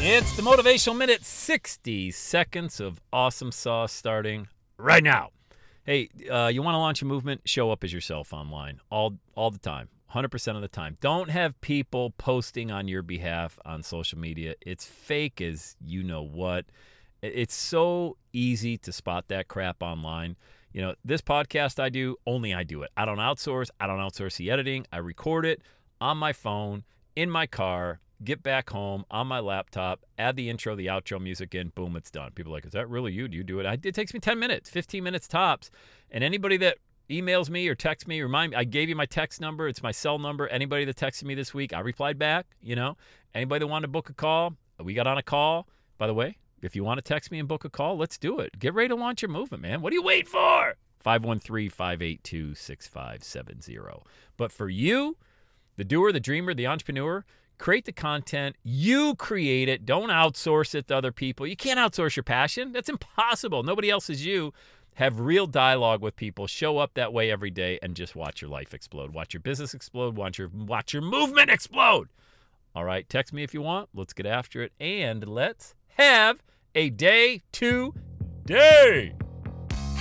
It's the Motivational Minute 60 seconds of awesome sauce starting right now. Hey, uh, you want to launch a movement? Show up as yourself online all, all the time, 100% of the time. Don't have people posting on your behalf on social media. It's fake as you know what. It's so easy to spot that crap online. You know, this podcast I do, only I do it. I don't outsource. I don't outsource the editing. I record it on my phone, in my car, get back home on my laptop, add the intro, the outro music in, boom, it's done. People are like, is that really you? Do you do it? I, it takes me 10 minutes, 15 minutes tops. And anybody that emails me or texts me, remind me, I gave you my text number. It's my cell number. Anybody that texted me this week, I replied back, you know. Anybody that wanted to book a call, we got on a call. By the way, if you want to text me and book a call, let's do it. Get ready to launch your movement, man. What are you waiting for? 513 582 6570. But for you, the doer, the dreamer, the entrepreneur, create the content. You create it. Don't outsource it to other people. You can't outsource your passion. That's impossible. Nobody else is you. Have real dialogue with people. Show up that way every day and just watch your life explode. Watch your business explode. Watch your watch your movement explode. All right, text me if you want. Let's get after it and let's have a day to day.